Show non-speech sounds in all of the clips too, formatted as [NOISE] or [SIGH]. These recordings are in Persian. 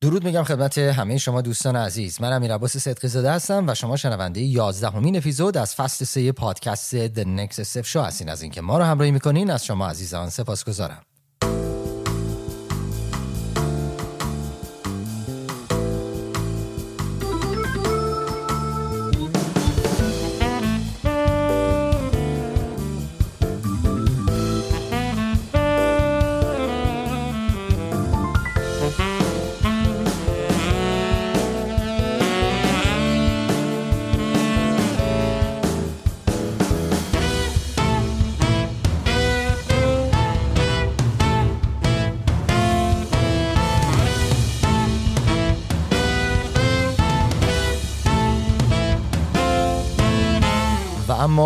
درود میگم خدمت همه شما دوستان عزیز. من امیر عباس صدقی زاده هستم و شما شنونده 11 همین اپیزود از فصل 3 پادکست The Next Step Show هستین. از اینکه ما رو همراهی می‌کنین از شما عزیزان سپاسگزارم.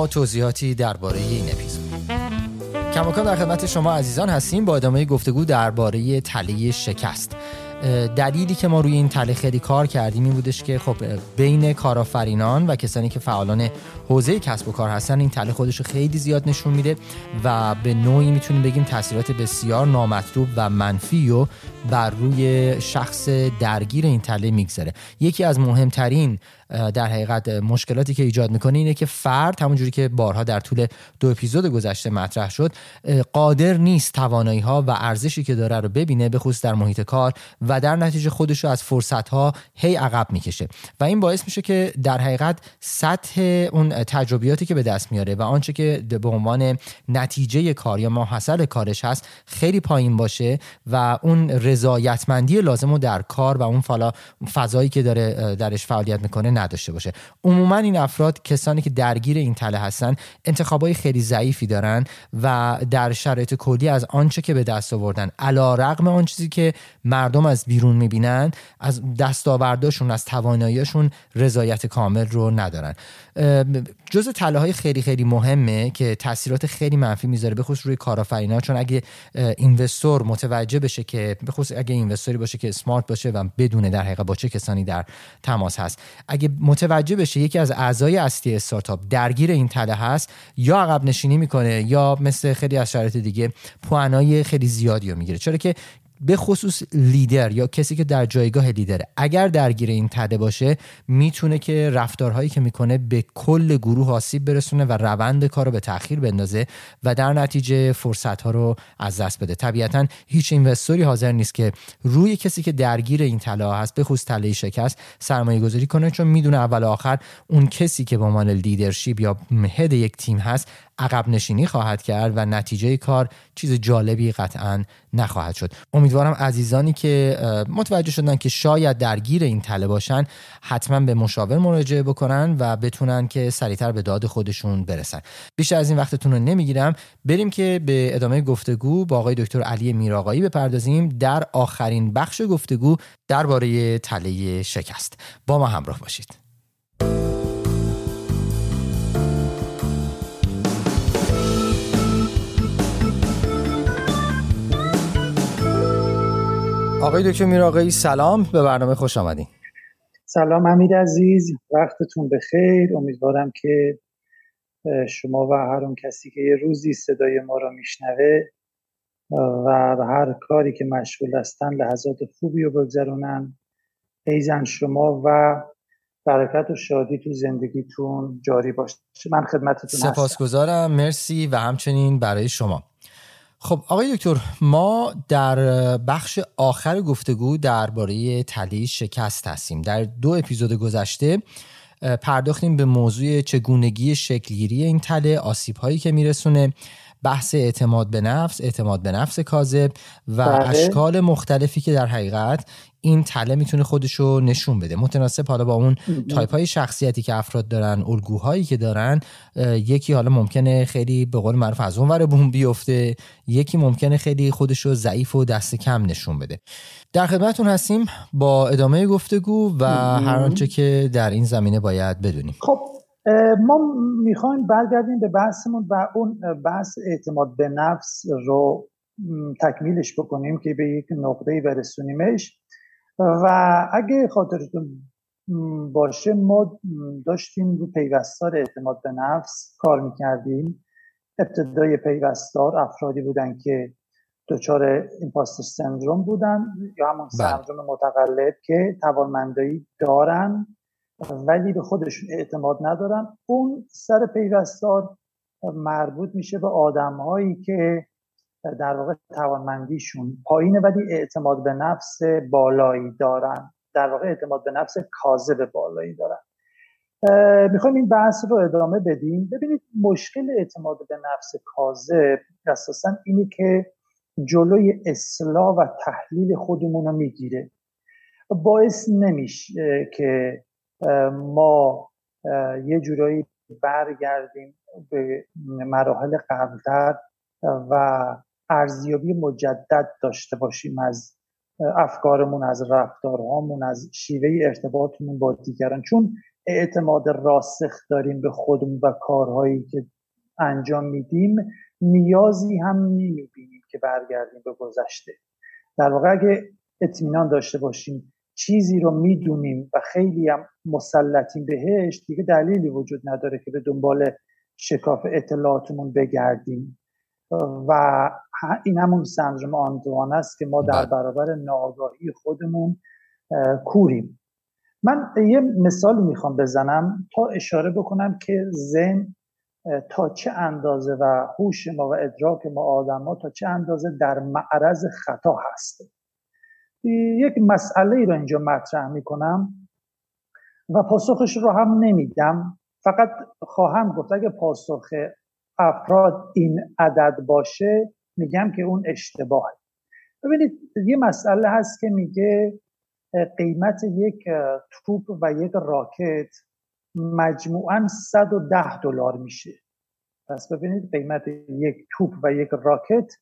توضیحاتی درباره این اپیزود. کماکان در خدمت شما عزیزان هستیم. با ادامه گفتگو درباره تله شکست. دلیلی که ما روی این تله خیلی کار کردیم این بودش که خب بین کارآفرینان و کسانی که فعالان حوزه کسب و کار هستن این تله خودش رو خیلی زیاد نشون میده و به نوعی می‌تونیم بگیم تاثیرات بسیار نامطلوب و منفی و بر روی شخص درگیر این تله میگذره یکی از مهمترین در حقیقت مشکلاتی که ایجاد می‌کنه اینه که فرد همونجوری که بارها در طول دو اپیزود گذشته مطرح شد قادر نیست توانایی ها و ارزشی که داره رو ببینه به خصوص در محیط کار و در نتیجه خودش رو از فرصت ها هی عقب می‌کشه. و این باعث میشه که در حقیقت سطح اون تجربیاتی که به دست میاره و آنچه که به عنوان نتیجه کار یا ماحصل کارش هست خیلی پایین باشه و اون رضایتمندی لازم رو در کار و اون فضایی که داره درش فعالیت می‌کنه نداشته باشه. عموما این افراد کسانی که درگیر این تله هستن انتخابای خیلی ضعیفی دارن و در شرایط کلی از آنچه که به دست آوردن علا رقم آن چیزی که مردم از بیرون می‌بینن از دستاورداشون از تواناییشون رضایت کامل رو ندارن. جز تله های خیلی خیلی مهمه که تاثیرات خیلی منفی می‌ذاره به روی کارآفرینا چون اگه اینوستور متوجه بشه که به اگه اینوستوری باشه که سمارت باشه و بدونه در حقیقت با چه کسانی در تماس هست. اگه متوجه بشه یکی از اعضای اصلی استارتاپ درگیر این تله هست یا عقب نشینی می‌کنه یا مثل خیلی از شرایط دیگه پوانای خیلی زیادی رو می‌گیره. چرا که به خصوص لیدر یا کسی که در جایگاه لیدره. اگر درگیر این تده باشه می‌تونه که رفتارهایی که می‌کنه به کل گروه آسیب برسونه و روند کار رو به تاخیر بندازه و در نتیجه فرصت ها رو از دست بده. طبیعتا هیچ اینوستوری حاضر نیست که روی کسی که درگیر این طلا هست به خصوص تله شکست سرمایه گذاری کنه چون می‌دونه اول آخر اون کسی که به عنوان لیدرشپ یا هد یک تیم هست عقب نشینی خواهد کرد و نتیجه کار چیز جالبی قطعا نخواهد شد. امیدوارم عزیزانی که متوجه شدن که شاید درگیر این تله باشن حتما به مشاور مراجعه بکنن و بتونن که سریعتر به داد خودشون برسن. بیشتر از این وقتتون رو نمی‌گیرم. بریم که به ادامه گفتگو با آقای دکتر علی میراقایی بپردازیم. در آخرین بخش گفتگو درباره تله شکست. با ما همراه باشید. آقای دکتر میراقی سلام. به برنامه خوش آمدین. سلام امید عزیز. وقتتون بخیر. امیدوارم که شما و هر اون کسی که یه روزی صدای ما را میشنوه و هر کاری که مشغول هستن لحظات خوبی رو بگذرونن. ایزن شما و برکت و شادی تو زندگیتون جاری باشه. من خدمتتون سپاسگزارم. مرسی و همچنین برای شما. خب آقای دکتر ما در بخش آخر گفتگو درباره تله شکست هستیم. در دو اپیزود گذشته پرداختیم به موضوع چگونگی شکلگیری این تله آسیب هایی که میرسونه بحث اعتماد به نفس اعتماد به نفس کاذب و بله. اشکال مختلفی که در حقیقت این تله می‌تونه خودش رو نشون بده. متناسب حالا با اون تایپ های شخصیتی که افراد دارن الگوهایی که دارن یکی حالا ممکنه خیلی به قول معروف از اون ور بوم بیفته یکی ممکنه خیلی خودش رو ضعیف و دست کم نشون بده. در خدمتتون هستیم با ادامه گفتگو و هر آنچه که در این زمینه باید بدونیم. خب ما می‌خوایم برگردیم به بحثمون و اون بحث اعتماد به نفس رو تکمیلش بکنیم که به یک نقطه برسونیمش. و اگه خاطرتون باشه ما داشتیم رو پیوستار اعتماد به نفس کار می‌کردیم. ابتدای پیوستار افرادی بودن که دچار ایمپاستر سندروم بودن یا همون بله. سندروم متقلب که توانمندایی دارن. ولی به خودشون اعتماد ندارن. اون سر پیوستار مربوط میشه به آدم هایی که در واقع توانمندیشون پایینه ولی اعتماد به نفس بالایی دارن. در واقع اعتماد به نفس کاذب بالایی دارن. می‌خوایم این بحث رو ادامه بدیم. ببینید مشکل اعتماد به نفس کاذب اساسا اینی که جلوی اصلاح و تحلیل خودمون رو می‌گیره. باعث نمیشه که ما یه جورایی برگردیم به مراحل قبلتر و ارزیابی مجدد داشته باشیم از افکارمون از رفتارهامون از شیوه ارتباطمون با دیگران. چون اعتماد راسخ داریم به خودمون و کارهایی که انجام میدیم نیازی هم نمی‌بینیم که برگردیم به گذشته. در واقع اگه اطمینان داشته باشیم چیزی رو می‌دونیم و خیلی هم مسلطیم بهش دیگه دلیلی وجود نداره که به دنبال شکاف اطلاعاتمون بگردیم. و این همون سندروم آندوان است که ما در بله. برابر ناآگاهی خودمون کوریم. من یه مثالی می‌خوام بزنم تا اشاره بکنم که ذهن تا چه اندازه و هوش ما و ادراک ما آدم ها تا چه اندازه در معرض خطا هست. یک مسئله رو اینجا مطرح می‌کنم و پاسخش رو هم نمیدم. فقط خواهم گفت اگه پاسخ افراد این عدد باشه میگم که اون اشتباهه. ببینید یه مسئله هست که میگه قیمت یک توپ و یک راکت مجموعا 110 دلار میشه. پس ببینید قیمت یک توپ و یک راکت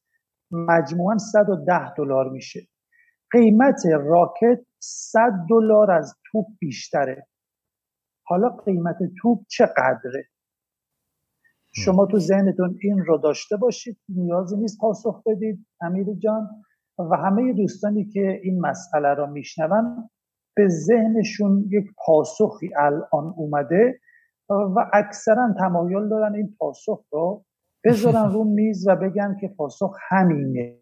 مجموعا 110 دلار میشه. قیمت راکت 100 دلار از توپ بیشتره. حالا قیمت توپ چقدره؟ شما تو ذهنتون این رو داشته باشید نیازی نیست پاسخ بدید امیر جان. و همه دوستانی که این مسئله را میشنون به ذهنشون یک پاسخی الان اومده و اکثرا تمایل دارن این پاسخ رو بذارن رو میز و بگن که پاسخ همینه.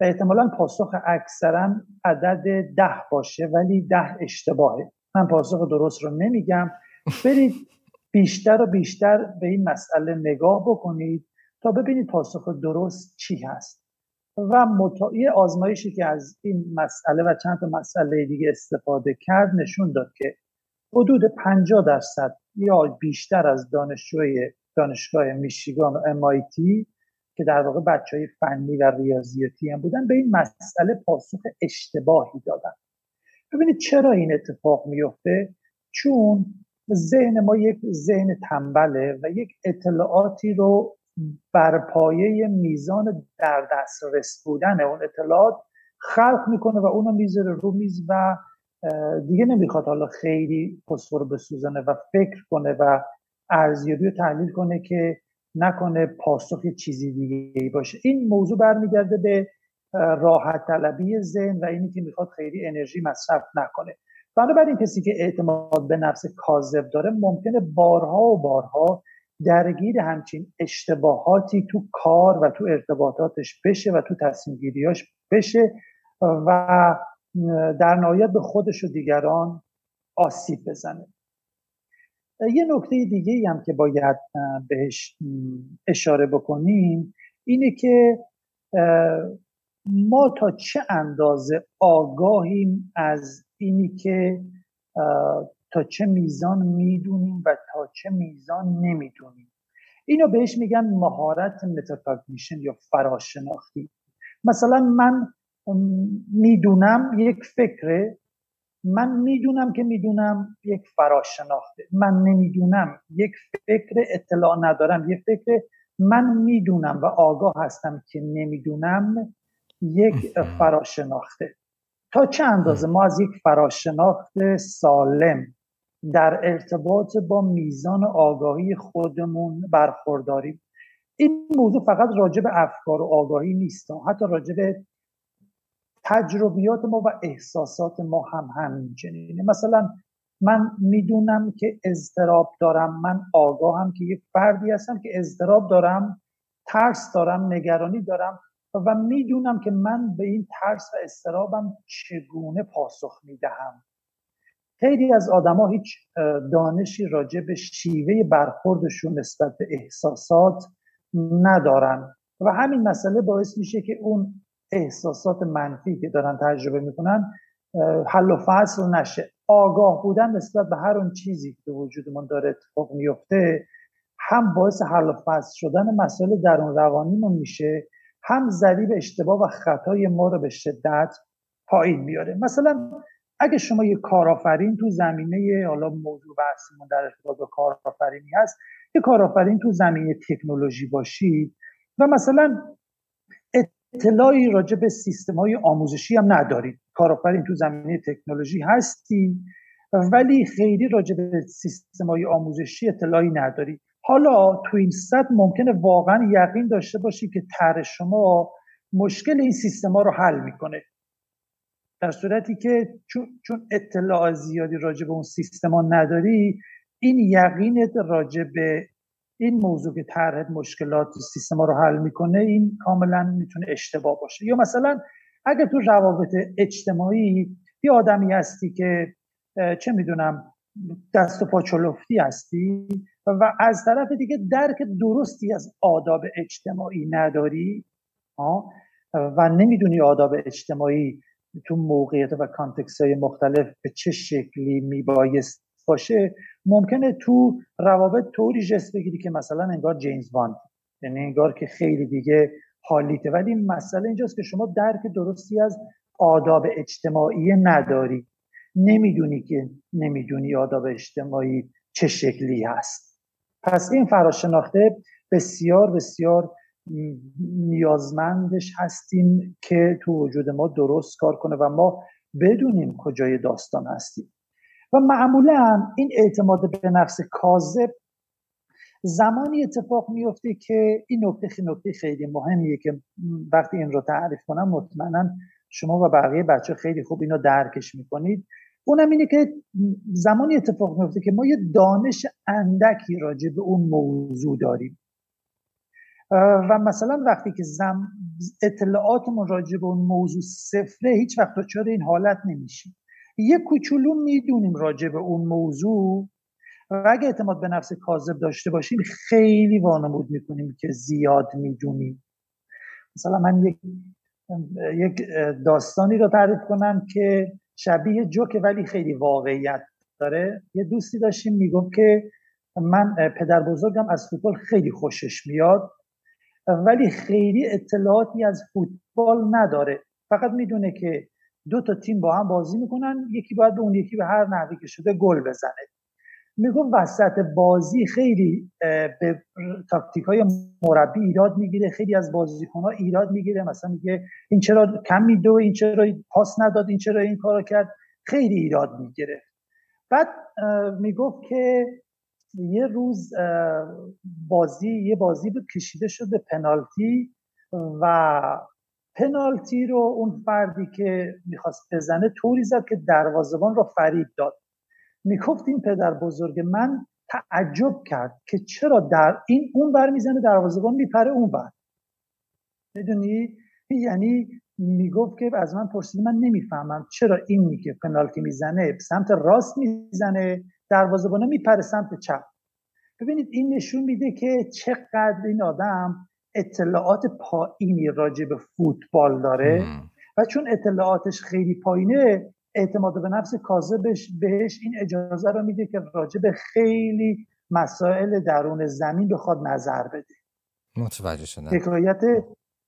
و احتمالا پاسخ اکثرا عدد ده باشه ولی ده اشتباهه. من پاسخ درست رو نمیگم. برید بیشتر و بیشتر به این مسئله نگاه بکنید تا ببینید پاسخ درست چی هست. و مطا... آزمایشی که از این مسئله و چند تا مسئله دیگه استفاده کرد نشون داد که حدود 50 درصد یا بیشتر از دانشجوی دانشگاه میشیگان و MIT که در واقع بچه های فنی و ریاضیاتی هم بودن به این مسئله پاسخ اشتباهی دادن. ببینید چرا این اتفاق میفته؟ چون ذهن ما یک ذهن تنبله و یک اطلاعاتی رو بر پایه میزان در دسترس بودن اون اطلاعات خلق می‌کنه و اونو می‌ذاره رو میز و دیگه نمی‌خواد حالا خیلی فسفر بسوزنه و فکر کنه و ارزیابی رو تحلیل کنه که نکنه پاسخ چیزی دیگه ای باشه. این موضوع برمیگرده به راحت طلبی ذهن و اینی که می‌خواد خیلی انرژی مصرف نکنه. بنابراین کسی که اعتماد به نفس کاذب داره ممکنه بارها و بارها درگیر همچین اشتباهاتی تو کار و تو ارتباطاتش بشه و تو تصمیم گیریاش بشه و در نهایت به خودش و دیگران آسیب بزنه. یه نکته دیگه هم که باید بهش اشاره بکنیم اینه که ما تا چه اندازه آگاهیم از اینی که تا چه میزان می‌دونیم و تا چه میزان نمی‌دونیم. اینو بهش میگن مهارت metacognition یا فراشناختی. مثلا من می‌دونم یک فکره من می‌دونم که می‌دونم یک فراشناخته. من نمی‌دونم. یک فکر اطلاع ندارم. یک فکر من می‌دونم و آگاه هستم که نمی‌دونم یک فراشناخته. تا چه اندازه ما از یک فراشناخت سالم در ارتباط با میزان آگاهی خودمون برخورداریم؟ این موضوع فقط راجع به افکار و آگاهی نیست. حتی راجع به تجربیات ما و احساسات ما هم همینچنینه. مثلا من می‌دونم که اضطراب دارم. من آگاهم که یک فردی هستم که اضطراب دارم ترس دارم نگرانی دارم و می‌دونم که من به این ترس و استرابم چگونه پاسخ می‌دهم. خیلی از آدما هیچ دانشی راجع به شیوه برخوردشون نسبت به احساسات ندارن و همین مسئله باعث میشه که اون احساسات منفی که دارن تجربه می‌کنن حل و فصل نشه. آگاه بودن نسبت به هر اون چیزی که وجودمون داره اتفاق میفته هم باعث حل و فصل شدن مسئله درون روانیمون میشه هم ذریب اشتباه و خطای ما رو به شدت پایین میاره مثلا اگه شما یه کارآفرین تو زمینه حالا موضوع بحثمون در ارتباط با کارآفرینی هست یه کارآفرین تو زمینه تکنولوژی باشید و مثلا اطلاعی راجع به سیستم های آموزشی هم ندارید. کارآفرین تو زمینه تکنولوژی هستی ولی خیلی راجع به سیستم های آموزشی اطلاعی نداری حالا تو این صد ممکنه واقعا یقین داشته باشی که طرح شما مشکل این سیستم ها رو حل می‌کنه. در صورتی که چون, اطلاع زیادی راجع به اون سیستما نداری این یقینت راجع به این موضوع که طرح مشکلات سیستما رو حل می‌کنه این کاملا می‌تونه اشتباه باشه. یا مثلا اگه تو روابط اجتماعی یه آدمی هستی که چه می‌دونم دست و پا چلفتی هستی و از طرف دیگه درک درستی از آداب اجتماعی نداری و نمی‌دونی آداب اجتماعی تو موقعیت و context های مختلف به چه شکلی میبایست باشه ممکنه تو روابط طوری ژست بگیری که مثلا انگار جیمز باند یعنی انگار که خیلی دیگه حالیته. ولی مسئله اینجاست که شما درک درستی از آداب اجتماعی نداری. نمی‌دونی که نمی‌دونی آداب اجتماعی چه شکلی هست. پس این فراشناخته بسیار بسیار نیازمندش هستیم که تو وجود ما درست کار کنه و ما بدونیم کجای داستان هستیم. و معمولا این اعتماد به نفس کاذب زمانی اتفاق میفته که این نکته خیلی نکته خیلی مهمیه که وقتی این رو تعریف کنم مطمئنا شما و بقیه بچه خیلی خوب اینو درکش می‌کنید. اونم اینه که زمانی اتفاق میفته که ما یه دانش اندکی راجع به اون موضوع داریم. و مثلا وقتی که زم اطلاعاتمون راجع به اون موضوع صفره هیچ وقت دچار این حالت نمیشیم. یه کوچولو می‌دونیم راجع به اون موضوع. و اگه اعتماد به نفس کاذب داشته باشیم خیلی وانمود می‌کنیم که زیاد می‌دونیم. مثلا من یک یک داستانی رو تعریف کنم که شبیه جوک ولی خیلی واقعیت داره. یه دوستی داشتیم می‌گفت که من پدر بزرگم از فوتبال خیلی خوشش میاد ولی خیلی اطلاعاتی از فوتبال نداره. فقط می‌دونه که دو تا تیم با هم بازی می‌کنن یکی باید به اون یکی به هر نحوی که شده گل بزنه. میگم وسط بازی خیلی به تاکتیک های مربی ایراد می‌گیره خیلی از بازیکن ها ایراد می‌گیره. مثلا میگه این چرا کم میدو این چرا پاس نداد این چرا این کارو کرد. خیلی ایراد می‌گیره. بعد می‌گفت که یه روز بازی یه بازی بود کشیده شده پنالتی و پنالتی رو اون فردی که می‌خواست بزنه طوری زد که دروازبان رو فریب داد. می‌گفت این پدر بزرگ من تعجب کرد که چرا در این اون بر می‌زنه دروازبان میپره اون بر می‌دونی؟ یعنی می‌گفت که از من پرسید من نمی‌فهمم چرا این میگه پنالتی می‌زنه سمت راست می‌زنه دروازه‌بان میپره سمت چپ. ببینید این نشون میده که چقدر این آدم اطلاعات پایینی راجع به فوتبال داره و چون اطلاعاتش خیلی پایینه اعتماد به نفس کاذبش بهش این اجازه رو میده که راجع به خیلی مسائل درون زمین بخواد نظر بده. متوجه شدم. حکایت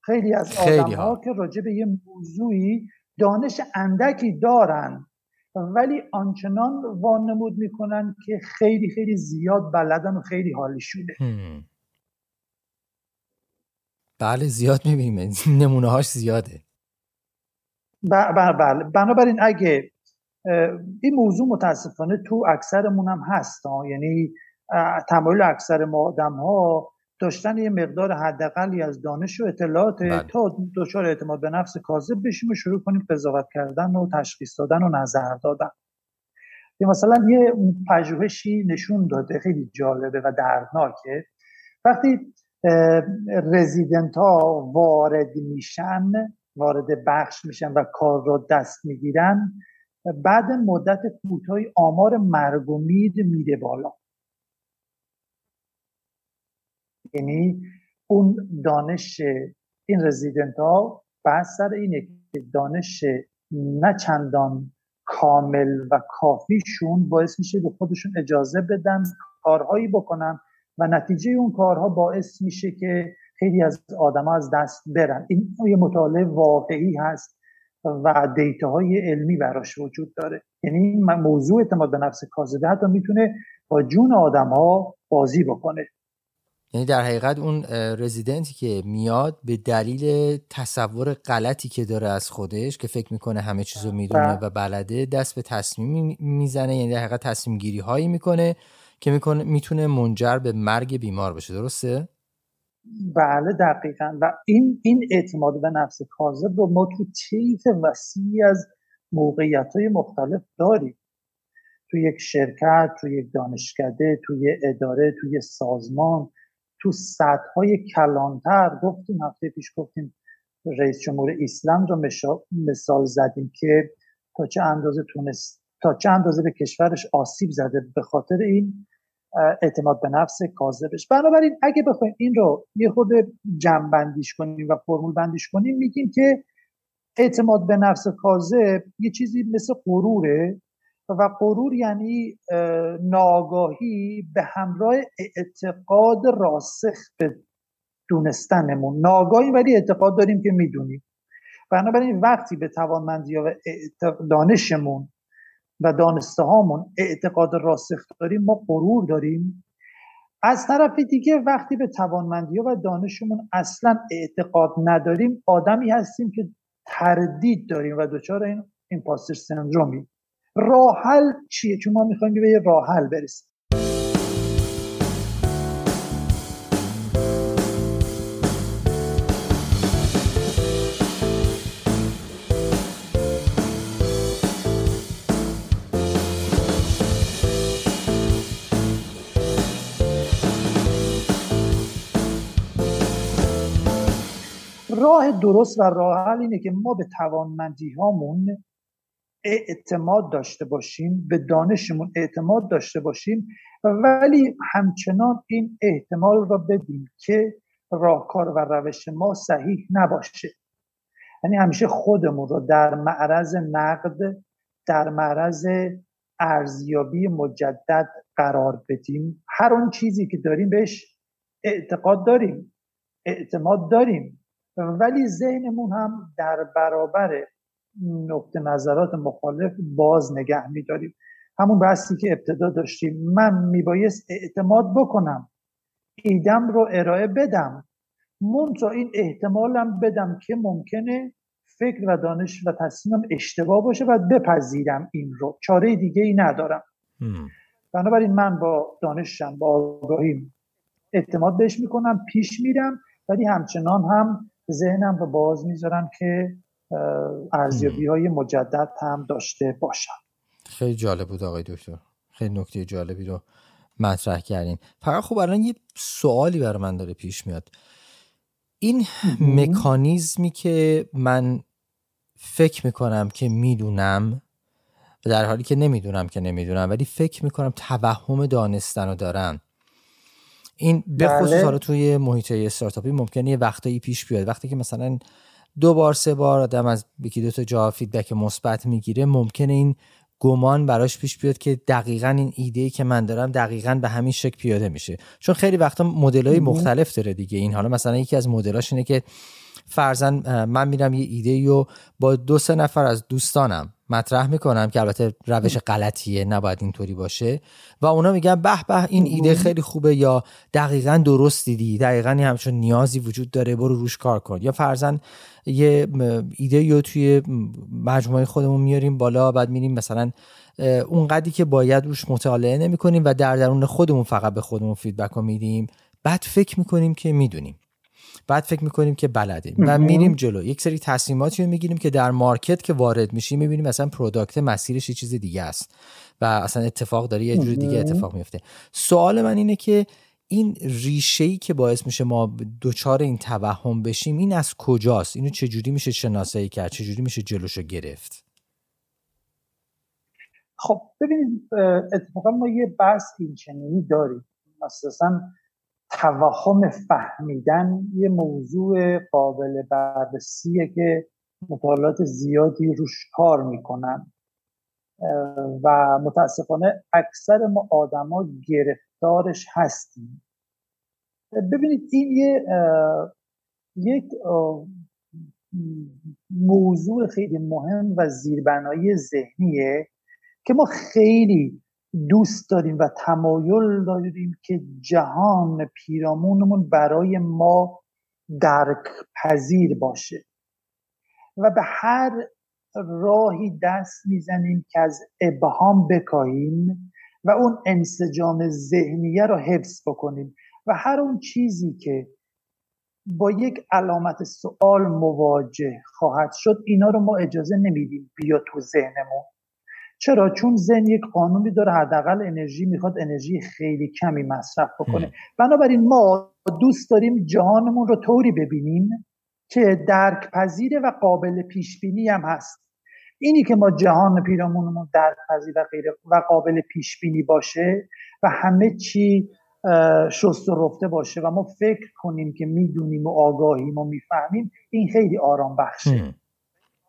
خیلی از آدم ها که راجع به یه موضوعی دانش اندکی دارن ولی آنچنان وانمود می‌کنن که خیلی خیلی زیاد بلدن و خیلی حالیشونه. بله زیاد می‌بینیم. [LAUGHS] نمونه هاش زیاده بله بله. بنابراین اگه این موضوع متاسفانه تو اکثرمون هم هست یعنی تمایل اکثر ما آدم ها داشتن یه مقدار حداقلی از دانش و اطلاعات بله. تا دچار اعتماد به نفس کاذب بشیم و شروع کنیم قضاوت کردن و تشخیص دادن و نظر دادن. یا مثلا یه پژوهشی نشون داده خیلی جالبه و دردناکه. وقتی رزیدنت ها وارد میشن وارد بخش میشن و کار رو دست می‌گیرن. بعد مدت کوتاهی آمار مرگ و میر میره بالا. یعنی اون دانش این رزیدنت ها بحث سر اینه که دانش نه چندان کامل و کافیشون باعث میشه به خودشون اجازه بدن کارهایی بکنن و نتیجه اون کارها باعث میشه که خیلی از آدم از دست برن. این یه مطالعه واقعی هست و دیتا های علمی براش وجود داره. یعنی این موضوع اعتماد به نفس کاذبه حتی می‌تونه با جون آدم ها بازی بکنه. یعنی در حقیقت اون رزیدنتی که میاد به دلیل تصور غلطی که داره از خودش که فکر می‌کنه همه چیزو می‌دونه بله. و بلده دست به تصمیم می‌زنه. یعنی در حقیقت تصمیم گیری هایی می‌کنه که می‌کنه می‌تونه منجر به مرگ بیمار بشه درسته؟ بله دقیقا. و این این اعتماد به نفس کاذب رو ما تو طیف وسیعی از موقعیت های مختلف داریم. تو یک شرکت تو یک دانشکده توی اداره توی سازمان تو سطح های کلانتر. گفتیم هفته پیش گفتیم رئیس جمهور ایسلند رو مثال زدیم که تا چه اندازه تونست تا چه اندازه به کشورش آسیب زده به خاطر این اعتماد به نفس کاذبش. بنابراین اگه بخوایم این رو یه خود جمع بندیش کنیم و فرمول بندیش کنیم میگیم که اعتماد به نفس کاذب یه چیزی مثل غروره و غرور یعنی ناگاهی به همراه اعتقاد راسخ به دونستنمون. ناگاهی ولی اعتقاد داریم که می‌دونیم. بنابراین وقتی به توانمندی و دانشمون و دانسته هامون اعتقاد راسخ داریم ما غرور داریم. از طرف دیگه وقتی به توانمندی و دانشمون اصلا اعتقاد نداریم آدمی هستیم که تردید داریم و دچار این ایمپاستر سندرومی راحل چیه؟ چون ما می‌خوایم به یه راحل برسیم. راه درست و راه اینه که ما به توانمندی هامون اعتماد داشته باشیم به دانشمون اعتماد داشته باشیم ولی همچنان این احتمال را بدیم که راهکار و روش ما صحیح نباشه. یعنی همیشه خودمون رو در معرض نقد در معرض ارزیابی مجدد قرار بدیم. هر اون چیزی که داریم بهش اعتقاد داریم اعتماد داریم. ولی ذهنمون هم در برابر نقطه نظرات مخالف باز نگه میداریم. همون بحثی که ابتدا داشتیم. من میبایست اعتماد بکنم. ایدم رو ارائه بدم. منتها این احتمالم بدم که ممکنه فکر و دانش و تصمیمم اشتباه باشه و بپذیرم این رو. چاره دیگه ای ندارم بنابراین من با دانشم با آگاهیم اعتماد بهش می‌کنم پیش میرم ولی همچنان هم ذهنم رو باز می‌ذارم که ارزیابی های مجدد هم داشته باشم. خیلی جالب بود آقای دکتر. خیلی نکته جالبی رو مطرح کردین. فقط خب الان یه سوالی برای من داره پیش میاد. این مکانیزمی که من فکر می‌کنم که می‌دونم در حالی که نمی‌دونم که نمی‌دونم ولی فکر می‌کنم توهم دانستن رو دارم. این به خصوص بله. توی محیط استارتاپی ممکنه یه وقتایی پیش بیاد. وقتی که مثلا دو بار سه بار آدم از یکی دو تا جا فیدبک مثبت می‌گیره ممکنه این گمان براش پیش بیاد که دقیقا این ایده که من دارم دقیقا به همین شکل پیاده میشه. چون خیلی وقتا مدل های مختلف داره دیگه. این حالا مثلا یکی از مدلاش اینه که فرزن من میرم یه ایده رو با دو سه نفر از دوستانم. مطرح می‌کنم که البته روش غلطیه نباید اینطوری باشه. و اونا میگن به به این ایده خیلی خوبه یا دقیقا درست دیدی دقیقا همچون نیازی وجود داره برو روش کار کن. یا فرزن یه ایده یا توی مجموعه خودمون میاریم بالا بعد میریم مثلا اون قدی که باید روش مطالعه نمی کنیم و در درون خودمون فقط به خودمون فیدبک رو میدیم. بعد فکر می‌کنیم که می‌دونیم. بعد فکر می‌کنیم که بلدیم و میریم جلو. یک سری تصمیماتی رو می‌گیریم که در market که وارد میشیم می‌بینیم مثلا product مسیرش یه چیز دیگه است. و اصلا اتفاق داره یه جور دیگه اتفاق میفته سوال من اینه که این ریشه ای که باعث میشه ما دچار این توهم بشیم این از کجاست؟ اینو چجوری میشه شناسایی کرد؟ چجوری میشه جلوشو گرفت؟ خب ببینید اتفاقا ما یه بحث اینچنینی داریم. اساسا توهم فهمیدن یه موضوع قابل بررسیه که مطالعات زیادی روش کار می‌کنن. و متاسفانه اکثر ما آدما گرفتارش هستیم. ببینید این یه یک موضوع خیلی مهم و زیربنایی ذهنیه که ما خیلی دوست داریم و تمایل داریم که جهان پیرامونمون برای ما درک پذیر باشه. و به هر راهی دست می‌زنیم که از ابهام بکاهیم و اون انسجام ذهنیه رو حفظ بکنیم. و هر اون چیزی که با یک علامت سوال مواجه خواهد شد اینا رو ما اجازه نمیدیم بیا تو ذهنمون. چرا؟ چون ذهن یک قانونی داره حداقل انرژی می‌خواد انرژی خیلی کمی مصرف بکنه. بنابراین ما دوست داریم جهانمون رو طوری ببینیم که درک پذیره و قابل پیش بینی هم هست. اینی که ما جهان پیرامونمون درک پذیر و غیر و قابل پیش بینی باشه و همه چی شست و رفته باشه و ما فکر کنیم که می‌دونیم و آگاهیم و می‌فهمیم این خیلی آرام بخشه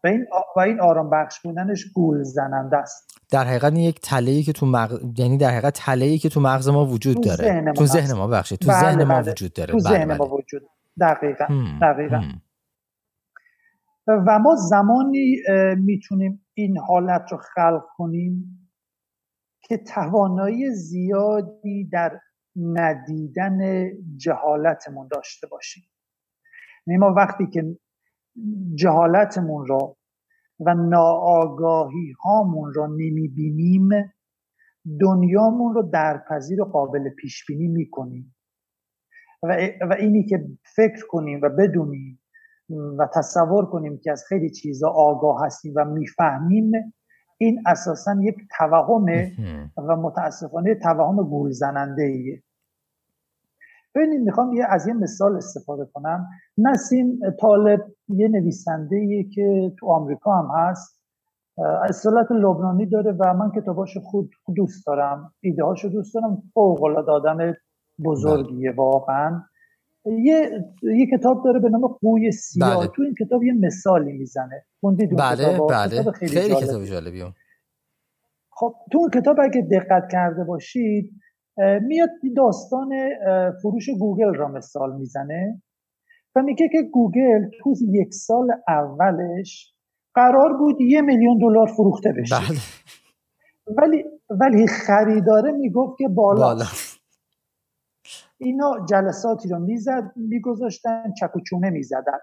و این, و این آرام بخش بودنش گول زننده است. در حقیقت یک تله که تو مغز یعنی در حقیقت تله که تو مغز ما وجود داره. ذهن تو ذهن ما بخشه تو بله ذهن ما بله. وجود داره. تو ذهن بله ما بله. وجود دقیقا دقیقا. و ما زمانی می‌تونیم این حالت رو خلق کنیم که توانایی زیادی در ندیدن جهالتمون داشته باشیم. یعنی ما وقتی که جهالتمون رو و ناآگاهی هامون رو نمی‌بینیم دنیامون رو درپذیر و قابل پیش بینی می‌کنیم. و, و اینی که فکر کنیم و بدونیم و تصور کنیم که از خیلی چیزا آگاه هستیم و می‌فهمیم این اساسا یک توهمه و متاسفانه توهم گول زننده ایه ببینید می‌خوام یه از یه مثال استفاده کنم. نسیم طالب یه نویسنده که تو آمریکا هم هست. اصالت لبنانی داره و من کتاباشو خود دوست دارم. ایده هاشو دوست دارم. فوق العاده آدم بزرگیه واقعا. یه یه کتاب داره به نام قوی سیاه. بله. تو این کتاب یه مثالی می‌زنه. خوندید بله بله. خیلی, خیلی کتاب جالبی خب تو اون کتاب اگه دقت کرده باشید میاد داستان فروش گوگل را مثال می‌زنه و میگه که گوگل تو یک سال اولش قرار بود یه میلیون دلار فروخته بشه بله. ولی ولی خریداره می‌گفت که بالا, بالا. اینا جلساتی رو می‌زد میگذاشتن چک و چونه می‌زدن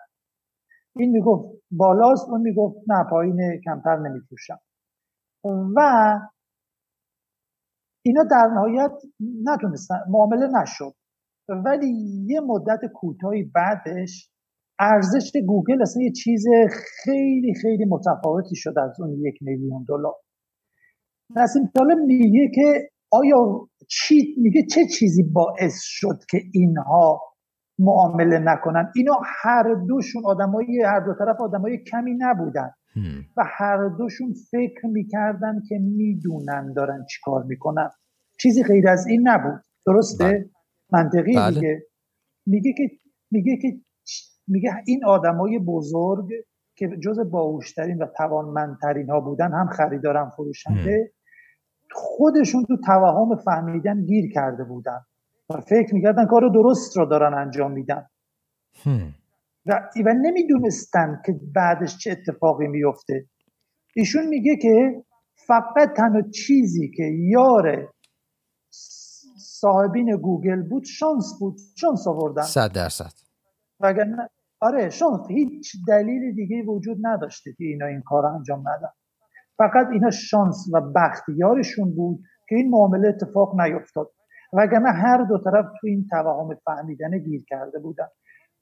این می‌گفت بالاست اون می‌گفت نه پایین کمتر نمیفروشم و اینا در نهایت نتونستن معامله نشد. ولی یه مدت کوتاهی بعدش ارزش گوگل اصلا یه چیز خیلی خیلی متفاوتی شد از اون یک میلیون دلار. نسیم طالب میگه که آیا چی میگه چه چیزی باعث شد که اینها معامله نکنن؟ اینا هر دوشون آدمای هر دو طرف آدمای کمی نبودن. و هر دوشون فکر می‌کردن که می‌دونن دارن چیکار می‌کنن. چیزی غیر از این نبود. درسته؟ بله. منطقی بله. میگه میگه که میگه که میگه این آدمای بزرگ که جز باهوشترین و توانمندترین ها بودن هم خریدارم فروشنده خودشون تو توهم فهمیدن گیر کرده بودن. و فکر می‌کردن کار درست رو دارن انجام میدن. و نمی‌دونستن که بعدش چه اتفاقی میفته ایشون میگه که فقط تنها چیزی که یار صاحبین گوگل بود شانس بود شانس آوردن. صد درصد. وگرنه آره شانس. هیچ دلیل دیگه وجود نداشته که اینا این کار انجام ندن. فقط اینا شانس و بختیارشون بود که این معامله اتفاق نیفتاد. وگرنه هر دو طرف تو این توهم فهمیدن گیر کرده بودن.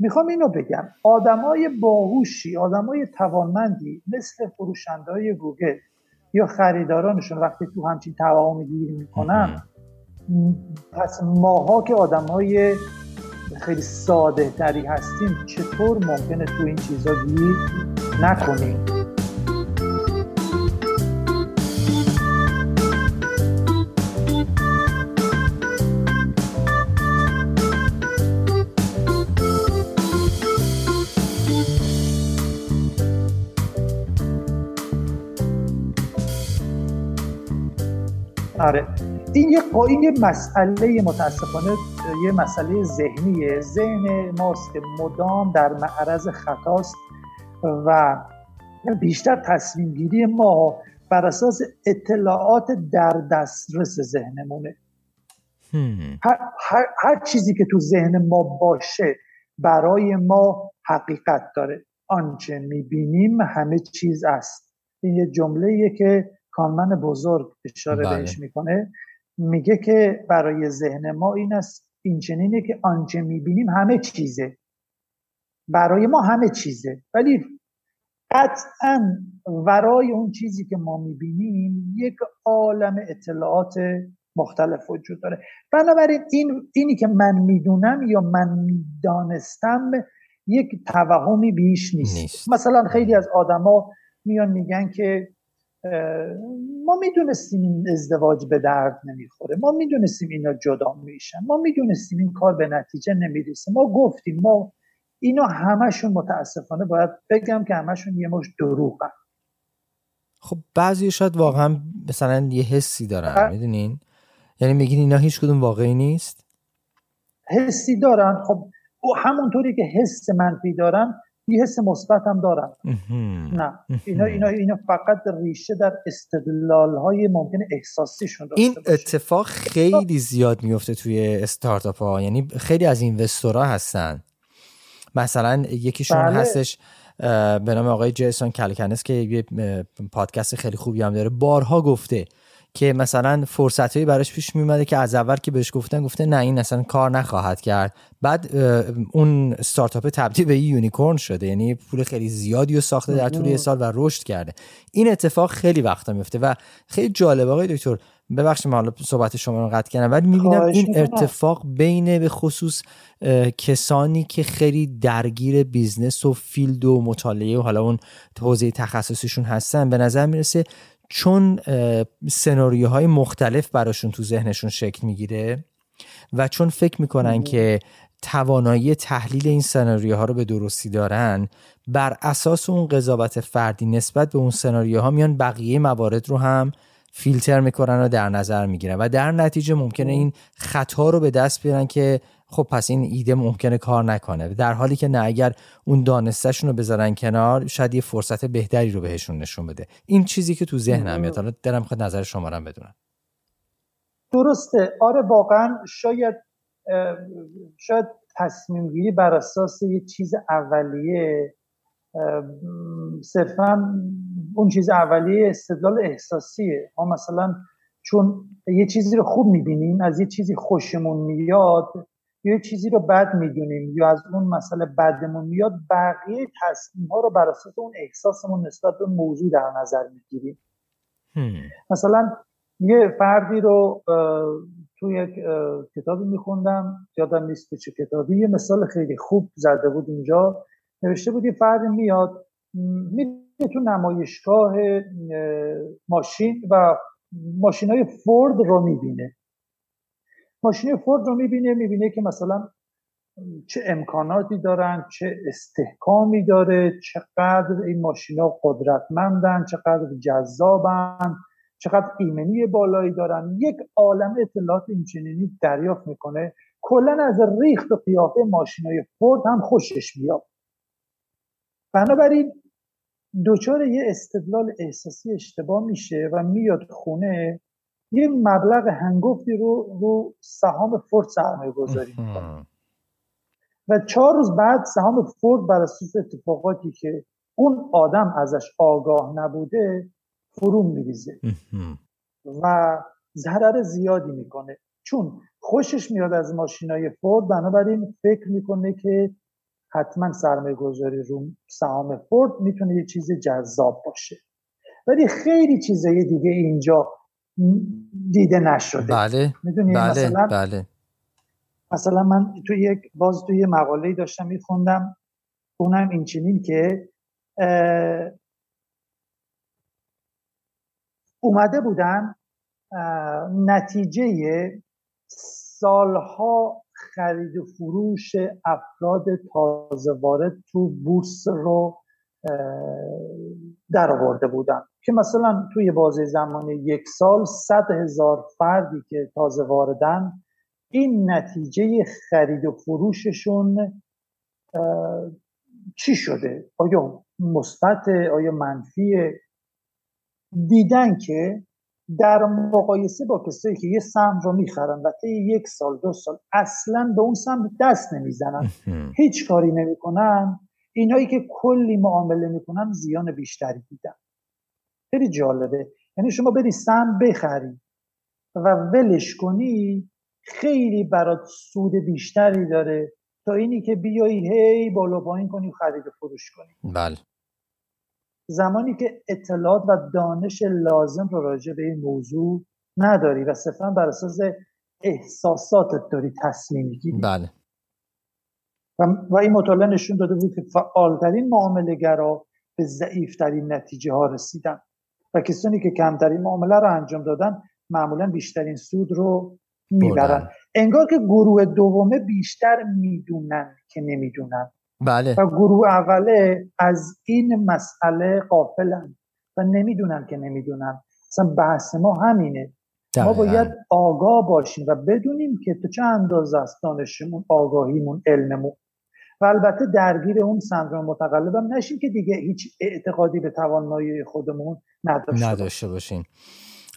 می‌خوام اینو بگم. آدمای باهوشی آدمای توانمندی مثل فروشنده های گوگل یا خریدارانشون وقتی تو همچین توهم گیر می‌کنن پس ماها که آدم های خیلی ساده تری هستیم چطور ممکنه تو این چیزا گیر نکنیم؟ آره. این یه این یه مسئله متاسفانه یه مسئله ذهنیه. ذهن ماست که مدام در معرض خطاست و بیشتر تصمیم گیری ما بر اساس اطلاعات در دسترس ذهنمونه. هر, هر, هر چیزی که تو ذهن ما باشه برای ما حقیقت داره. آنچه می‌بینیم همه چیز است. این یه جمله که کانمن بزرگ اشاره بله. بهش می‌کنه میگه که برای ذهن ما این است این چنینه که آنچه می‌بینیم همه چیزه. برای ما همه چیزه. ولی قطعا ورای اون چیزی که ما می‌بینیم یک عالم اطلاعات مختلف وجود داره. بنابراین این اینی که من می‌دونم یا من می‌دانستم یک توهمی بیش نیست, نیست. مثلا خیلی از آدما میان میگن که ما می‌دونستیم این ازدواج به درد نمی‌خوره. ما می‌دونستیم اینا جدا میشن. ما می‌دونستیم این کار به نتیجه نمی‌رسه. ما گفتیم ما اینا همشون متاسفانه باید بگم که همشون یه مش دروغن. خب بعضی شاید واقعا مثلا یه حسی دارن می‌دونین؟ یعنی میگین اینا هیچ کدوم واقعی نیست؟ حسی دارن. خب همونطوری که حس منفی دارن یه حس مثبت هم دارن نه. اینا, اینا, اینا فقط ریشه در استدلال های ممکن احساسیشون داشته این اتفاق خیلی زیاد میفته توی استارتاپ ها یعنی خیلی از اینوستورها هستن. مثلا یکیشون بله. هستش به نام آقای جیسون کلکنس که یه پادکست خیلی خوبی هم داره. بارها گفته که مثلا فرصت هایی براش پیش میومده که از اول که بهش گفتن گفته نه این اصلا کار نخواهد کرد. بعد اون استارتاپ تبدیل به unicorn شده یعنی پول خیلی زیادی رو ساخته در طول یه سال و رشد کرده. این اتفاق خیلی وقتا میفته و خیلی جالب. آقای دکتر ببخشید من حالا صحبت شما رو قطع کردم ولی می‌بینم این اتفاق بین به خصوص کسانی که خیلی درگیر business و field و مطالعه و حالا اون حوزه تخصصیشون هستن به نظر می‌رسه چون سناریوهای مختلف براشون تو ذهنشون شکل می‌گیره و چون فکر می‌کنن که توانایی تحلیل این سناریوها رو به درستی دارن بر اساس اون قضاوت فردی نسبت به اون سناریوها میان بقیه موارد رو هم فیلتر می‌کنن و در نظر می‌گیرن و در نتیجه ممکنه این خطا رو به دست بیارن که خب پس این ایده ممکنه کار نکنه. در حالی که نه اگر اون دانستشون رو بذارن کنار شاید یه فرصت بهتری رو بهشون نشون بده. این چیزی که تو ذهنم میاد. حالا دلم خود نظر شما رو بدونم. درسته. آره واقعا شاید شاید تصمیم گیری بر اساس یه چیز اولیه. صرفا اون چیز اولیه استدلال احساسیه. ما مثلا چون یه چیزی رو خوب می‌بینیم از یه چیزی خوشمون میاد یه چیزی رو بد می‌دونیم یا از اون مسئله بدمون میاد بقیه تصمیم ها رو بر اساس اون احساسمون نسبت به موضوع در نظر می‌گیریم. مثلا یه فردی رو تو یک کتابی میخوندم یادم نیست چه کتابی یه مثال خیلی خوب زده بود اونجا نوشته بود یه فردی میاد میره تو نمایشگاه ماشین و ماشین های فورد رو می‌بینه. ماشین فورد رو می‌بینه می‌بینه که مثلا چه امکاناتی دارن چه استحکامی داره چقدر این ماشینا قدرتمندن چقدر جذابن چقدر ایمنی بالایی دارن. یک عالم اطلاعات اینچنینی دریافت می‌کنه. کلا از ریخت و قیافه ماشینای فورد هم خوشش میاد. بنابراین دچار یه استدلال احساسی اشتباه میشه و میاد خونه یه مبلغ هنگفتی رو رو سهام فورد سرمایه گذاری می‌کنه. و چهار روز بعد سهام فورد بر اساس اتفاقاتی که اون آدم ازش آگاه نبوده فرو میریزه. و ضرر زیادی می‌کنه. چون خوشش میاد از ماشینای فورد بنابراین فکر می‌کنه که حتما سرمایه گذاری رو سهام فورد می‌تونه یه چیز جذاب باشه. ولی خیلی چیزای دیگه اینجا دیده نشده. بله. بله مثلا بله. مثلا من تو یک باز توی مقاله داشتم میخوندم. اونم این چنین که اومده بودن نتیجه سالها خرید و فروش افراد تازه وارد تو بورس رو در آورده بودن که مثلا توی بازه زمانی یک سال صد هزار فردی که تازه واردن این نتیجه خرید و فروششون چی شده؟ آیا مثبت آیا منفی؟ دیدن که در مقایسه با کسایی که یه سهم رو می‌خرن و طی یک سال دو سال اصلا به اون سهم دست نمی‌زنن. هیچ کاری نمی‌کنن. اینایی که کلی معامله می‌کنن زیان بیشتری دیدن. خیلی جالبه. یعنی شما بری سهم بخری و ولش کنی خیلی برات سود بیشتری داره تا اینی که بیایی هی بالا پایین کنی و خرید و فروش کنی. بله. زمانی که اطلاعات و دانش لازم رو راجع به این موضوع نداری و صرفا بر اساس احساساتت داری تصمیم می‌گیری. بله. و, این مطالعه نشون داده بود که فعالترین معاملهگرا به ضعیفترین نتیجه ها رسیدن. و کسانی که کمترین معامله رو انجام دادن معمولا بیشترین سود رو می‌برن. انگار که گروه دومه بیشتر می‌دونن که نمی‌دونن. بله. و گروه اوله از این مسئله قافلن و نمی‌دونن که نمی‌دونن. اصلا بحث ما همینه. ما باید آگاه باشیم و بدونیم که تو چه اندازه است دانشمون آگاهیمون علممون. و البته درگیر اون سندروم متقلب هم نشیم که دیگه هیچ اعتقادی به توانایی خودمون نداشته, نداشته باشیم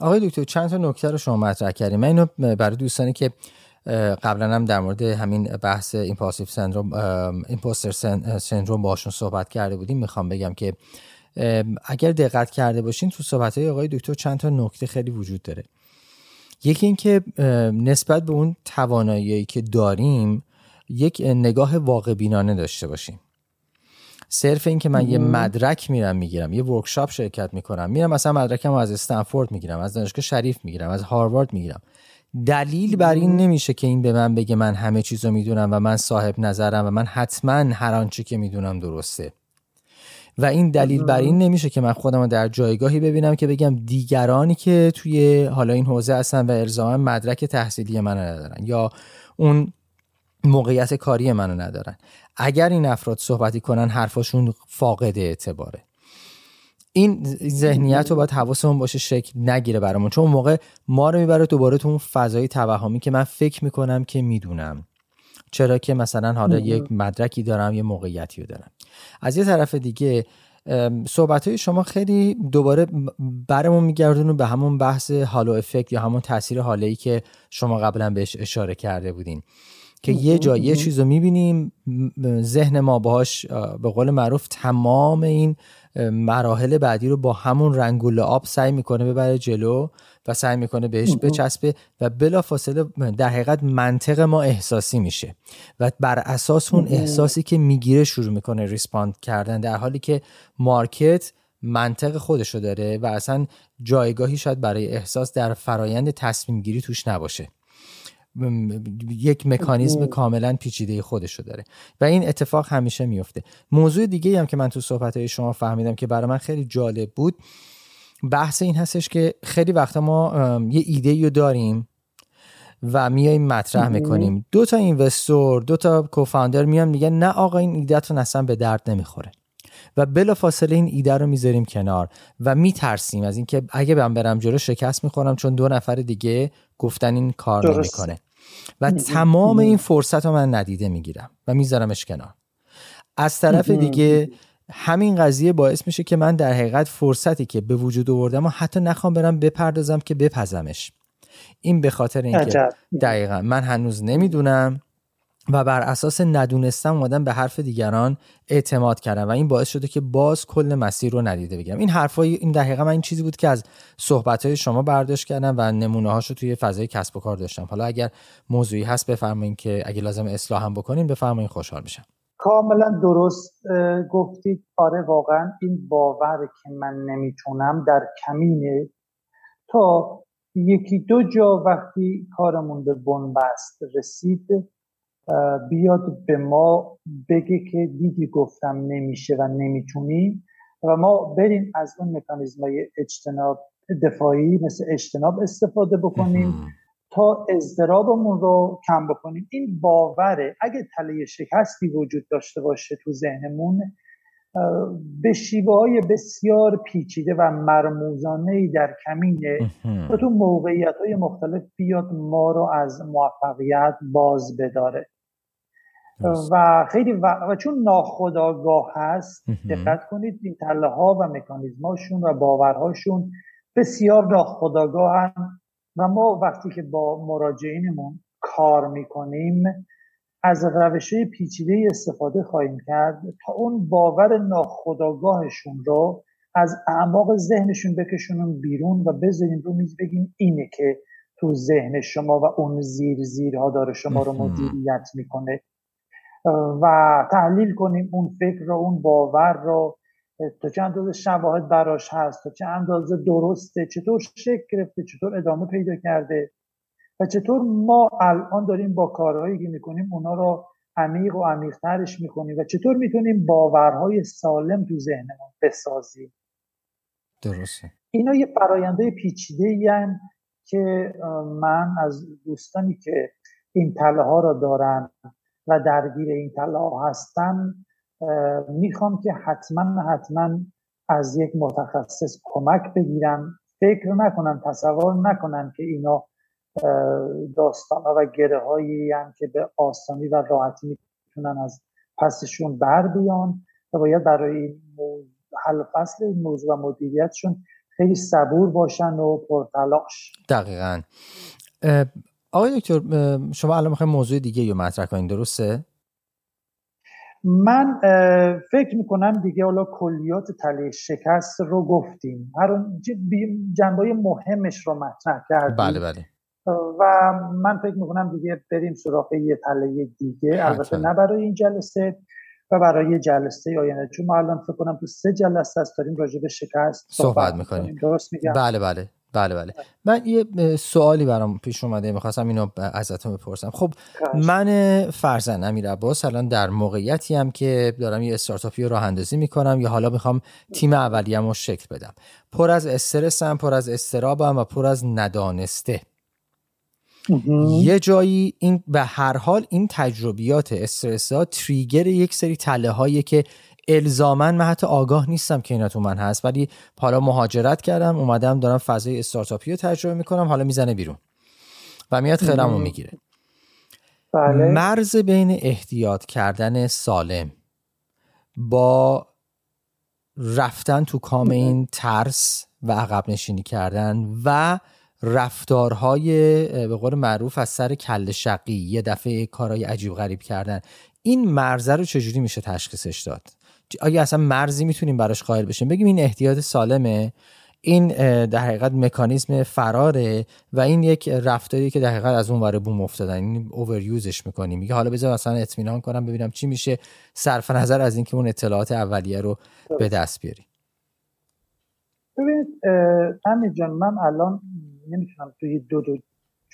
آقای دکتر چند تا نکته رو شما مطرح کردیم من اینو برای دوستانی که قبلا هم در مورد همین بحث imposter syndrome imposter syndrome باشون صحبت کرده بودیم می‌خوام بگم که اگر دقت کرده باشین تو صحبت های آقای دکتر چند تا نکته خیلی وجود داره. یکی اینکه نسبت به اون توانایی که داریم یک نگاه واقع بینانه داشته باشیم. صرف این که من یه مدرک میرم می‌گیرم یه workshop شرکت می‌کنم میرم مثلا مدرکم از استنفورد می‌گیرم از دانشگاه شریف می‌گیرم از هاروارد می‌گیرم. دلیل بر این نمیشه که این به من بگه من همه چیز رو می‌دونم و من صاحب نظرم و من حتما هر آنچه که می‌دونم درسته. و این دلیل بر این نمیشه که من خودم رو در جایگاهی ببینم که بگم دیگرانی که توی حالا این حوزه هستن و ارزاما مدرک تحصیلی من ندارن یا اون موقعیت کاری منو ندارن. اگر این افراد صحبتی کنن حرفاشون فاقد اعتباره. این ذهنیت رو باید حواسمون باشه شکل نگیره برامون. چون موقع ما رو می‌بره دوباره تو اون فضای توهمی که من فکر می‌کنم که می‌دونم. چرا که مثلا حالا یک مدرکی دارم یه موقعیتی رو دارم. از یه طرف دیگه صحبت های شما خیلی دوباره برمون میگردونه به همون بحث هالو افکت یا همون تاثیر حاله که شما قبلا بهش اشاره کرده بودین. که یه جا یه چیز رو می‌بینیم ذهن ما باهاش به قول معروف تمام این مراحل بعدی رو با همون رنگ و لعاب سعی می‌کنه ببره جلو و سعی می‌کنه بهش بچسبه و بلافاصله در حقیقت منطق ما احساسی میشه و بر اساس اون احساسی که می‌گیره شروع می‌کنه respond کردن در حالی که market منطق خودشو داره و اصلا جایگاهی شاید برای احساس در فرایند تصمیم گیری توش نباشه. یک مکانیزم کاملا پیچیده خودشو داره. و این اتفاق همیشه میفته موضوع دیگه هم که من تو صحبت های شما فهمیدم که برای من خیلی جالب بود بحث این هستش که خیلی وقتا ما یه ایده رو داریم و میایم مطرح می‌کنیم. دو تا اینوستور دو تا کوفاندر میان میگن نه آقا این ایده تو اصلا به درد نمی‌خوره. و بلا فاصله این ایده رو می‌ذاریم کنار و میترسیم از اینکه اگه من برم جلو شکست می‌خورم چون دو نفر دیگه گفتن این کار نمی‌کنه. و تمام این فرصت رو من ندیده می‌گیرم و میذارمش کنار. از طرف دیگه همین قضیه باعث میشه که من در حقیقت فرصتی که به وجود آوردم و حتی نخوام برم بپردازم که بپزمش. این به خاطر اینکه دقیقا من هنوز نمی‌دونم و بر اساس ندونستم اومدم به حرف دیگران اعتماد کردم و این باعث شده که باز کل مسیر رو ندیده بگیرم این حرفای این دقیقا من این چیزی بود که از صحبت های شما برداشت کردم و نمونه هاشو توی فضای کسب و کار داشتم. حالا اگر موضوعی هست بفرمایید که اگه لازم اصلاح هم بکنین بفرمایید خوشحال میشم. کاملا درست گفتید. آره واقعا این باور که من نمی‌تونم در کمینه تا یکی دو جا وقتی کارمون به بنبست رسید بیاد به ما بگه که دیدی گفتم نمیشه و نمی‌تونیم و ما بریم از اون مکانیزم های اجتناب دفاعی مثل اجتناب استفاده بکنیم تا اضطرابمون رو کم بکنیم. این باوره. اگه تله شکستی وجود داشته باشه تو ذهنمون به شیوه های بسیار پیچیده و مرموزانه در کمینه و تو موقعیت های مختلف بیاد ما رو از موفقیت باز بداره. و خیلی و, چون ناخداگاه هست دقت کنید این تله ها و مکانیزماشون و باورهاشون بسیار ناخداگاه و ما وقتی که با مراجعینمون کار می‌کنیم از روش پیچیده استفاده خواهیم کرد تا اون باور ناخداگاهشون رو از اعماق ذهنشون بکشونیم بیرون و بذاریم رو میز بگیم اینه که تو ذهن شما و اون زیر زیرها داره شما رو مدیریت می‌کنه. و تحلیل کنیم اون فکر رو اون باور رو تا چه اندازه شواهد براش هست تا چه اندازه درسته چطور شکل گرفته چطور ادامه پیدا کرده و چطور ما الان داریم با کارهایی که می‌کنیم اونا رو عمیق و عمیقترش می‌کنیم و چطور می‌تونیم باورهای سالم تو ذهنمون بسازیم. درسته. اینا یه فراینده پیچیده ای که من از دوستانی که این تله ها را دارن و درگیر این تله ها هستن می‌خوام که حتما حتما از یک متخصص کمک بگیرم. فکر نکنن تصور نکنن که اینا داستان و گره هایی که به آسانی و راحتی می‌تونن از پسشون بر بیان و باید برای حل فصل این موضوع و مدیریتشون خیلی صبور باشن و پرتلاش. دقیقا. آقای دکتر شما الان می‌خوایم موضوع دیگه رو مطرح کنید درسته؟ من فکر می‌کنم دیگه حالا کلیات تله شکست رو گفتیم. هر جنبه مهمش رو مطرح کردیم. بله بله. و من فکر می‌کنم دیگه بریم سراغ یه تله دیگه. البته نه برای این جلسه و برای جلسه آینده چون ما الان فکر کنم تو سه جلسه است داریم راجع به شکست صحبت, صحبت می‌کنیم. درست میگم؟ بله بله. بله بله. من یه سوالی برام پیش اومده می‌خواستم اینو ازتون بپرسم. خب من فرزن امیر عباس الان در موقعیتی هم که دارم یه استارتاپی رو راه اندازی می‌کنم یا حالا می‌خوام تیم اولیم رو شکل بدم. پر از استرسم پر از استرابم و پر از ندانسته. یه جایی این به هر حال این تجربیات استرس ها تریگر یک سری تله هایی که الزامن من حتی آگاه نیستم که اینا تو من هست. ولی حالا مهاجرت کردم اومدم دارم فضای استارتاپی رو تجربه می‌کنم حالا می‌زنه بیرون. و میاد خیرم می‌گیره. بله. مرز بین احتیاط کردن سالم با رفتن تو کام این ترس و عقب نشینی کردن و رفتارهای به قول معروف از سر کل شقی یه دفعه کارهای عجیب غریب کردن. این مرزه رو چجوری میشه تشخیصش داد؟ آیا اصلا مرزی می‌تونیم براش قائل بشیم؟ بگیم این احتیاط سالمه این در حقیقت مکانیزم فراره و این یک رفتاری که در حقیقت از اون ور بوم افتادن. این اووریوزش می‌کنیم. میگه حالا بذار مثلا اطمینان کنم ببینم چی میشه. صرف نظر از اینکه اون اطلاعات اولیه رو به دست بیاری ببینید امیر جان من الان نمی‌تونم توی دو دو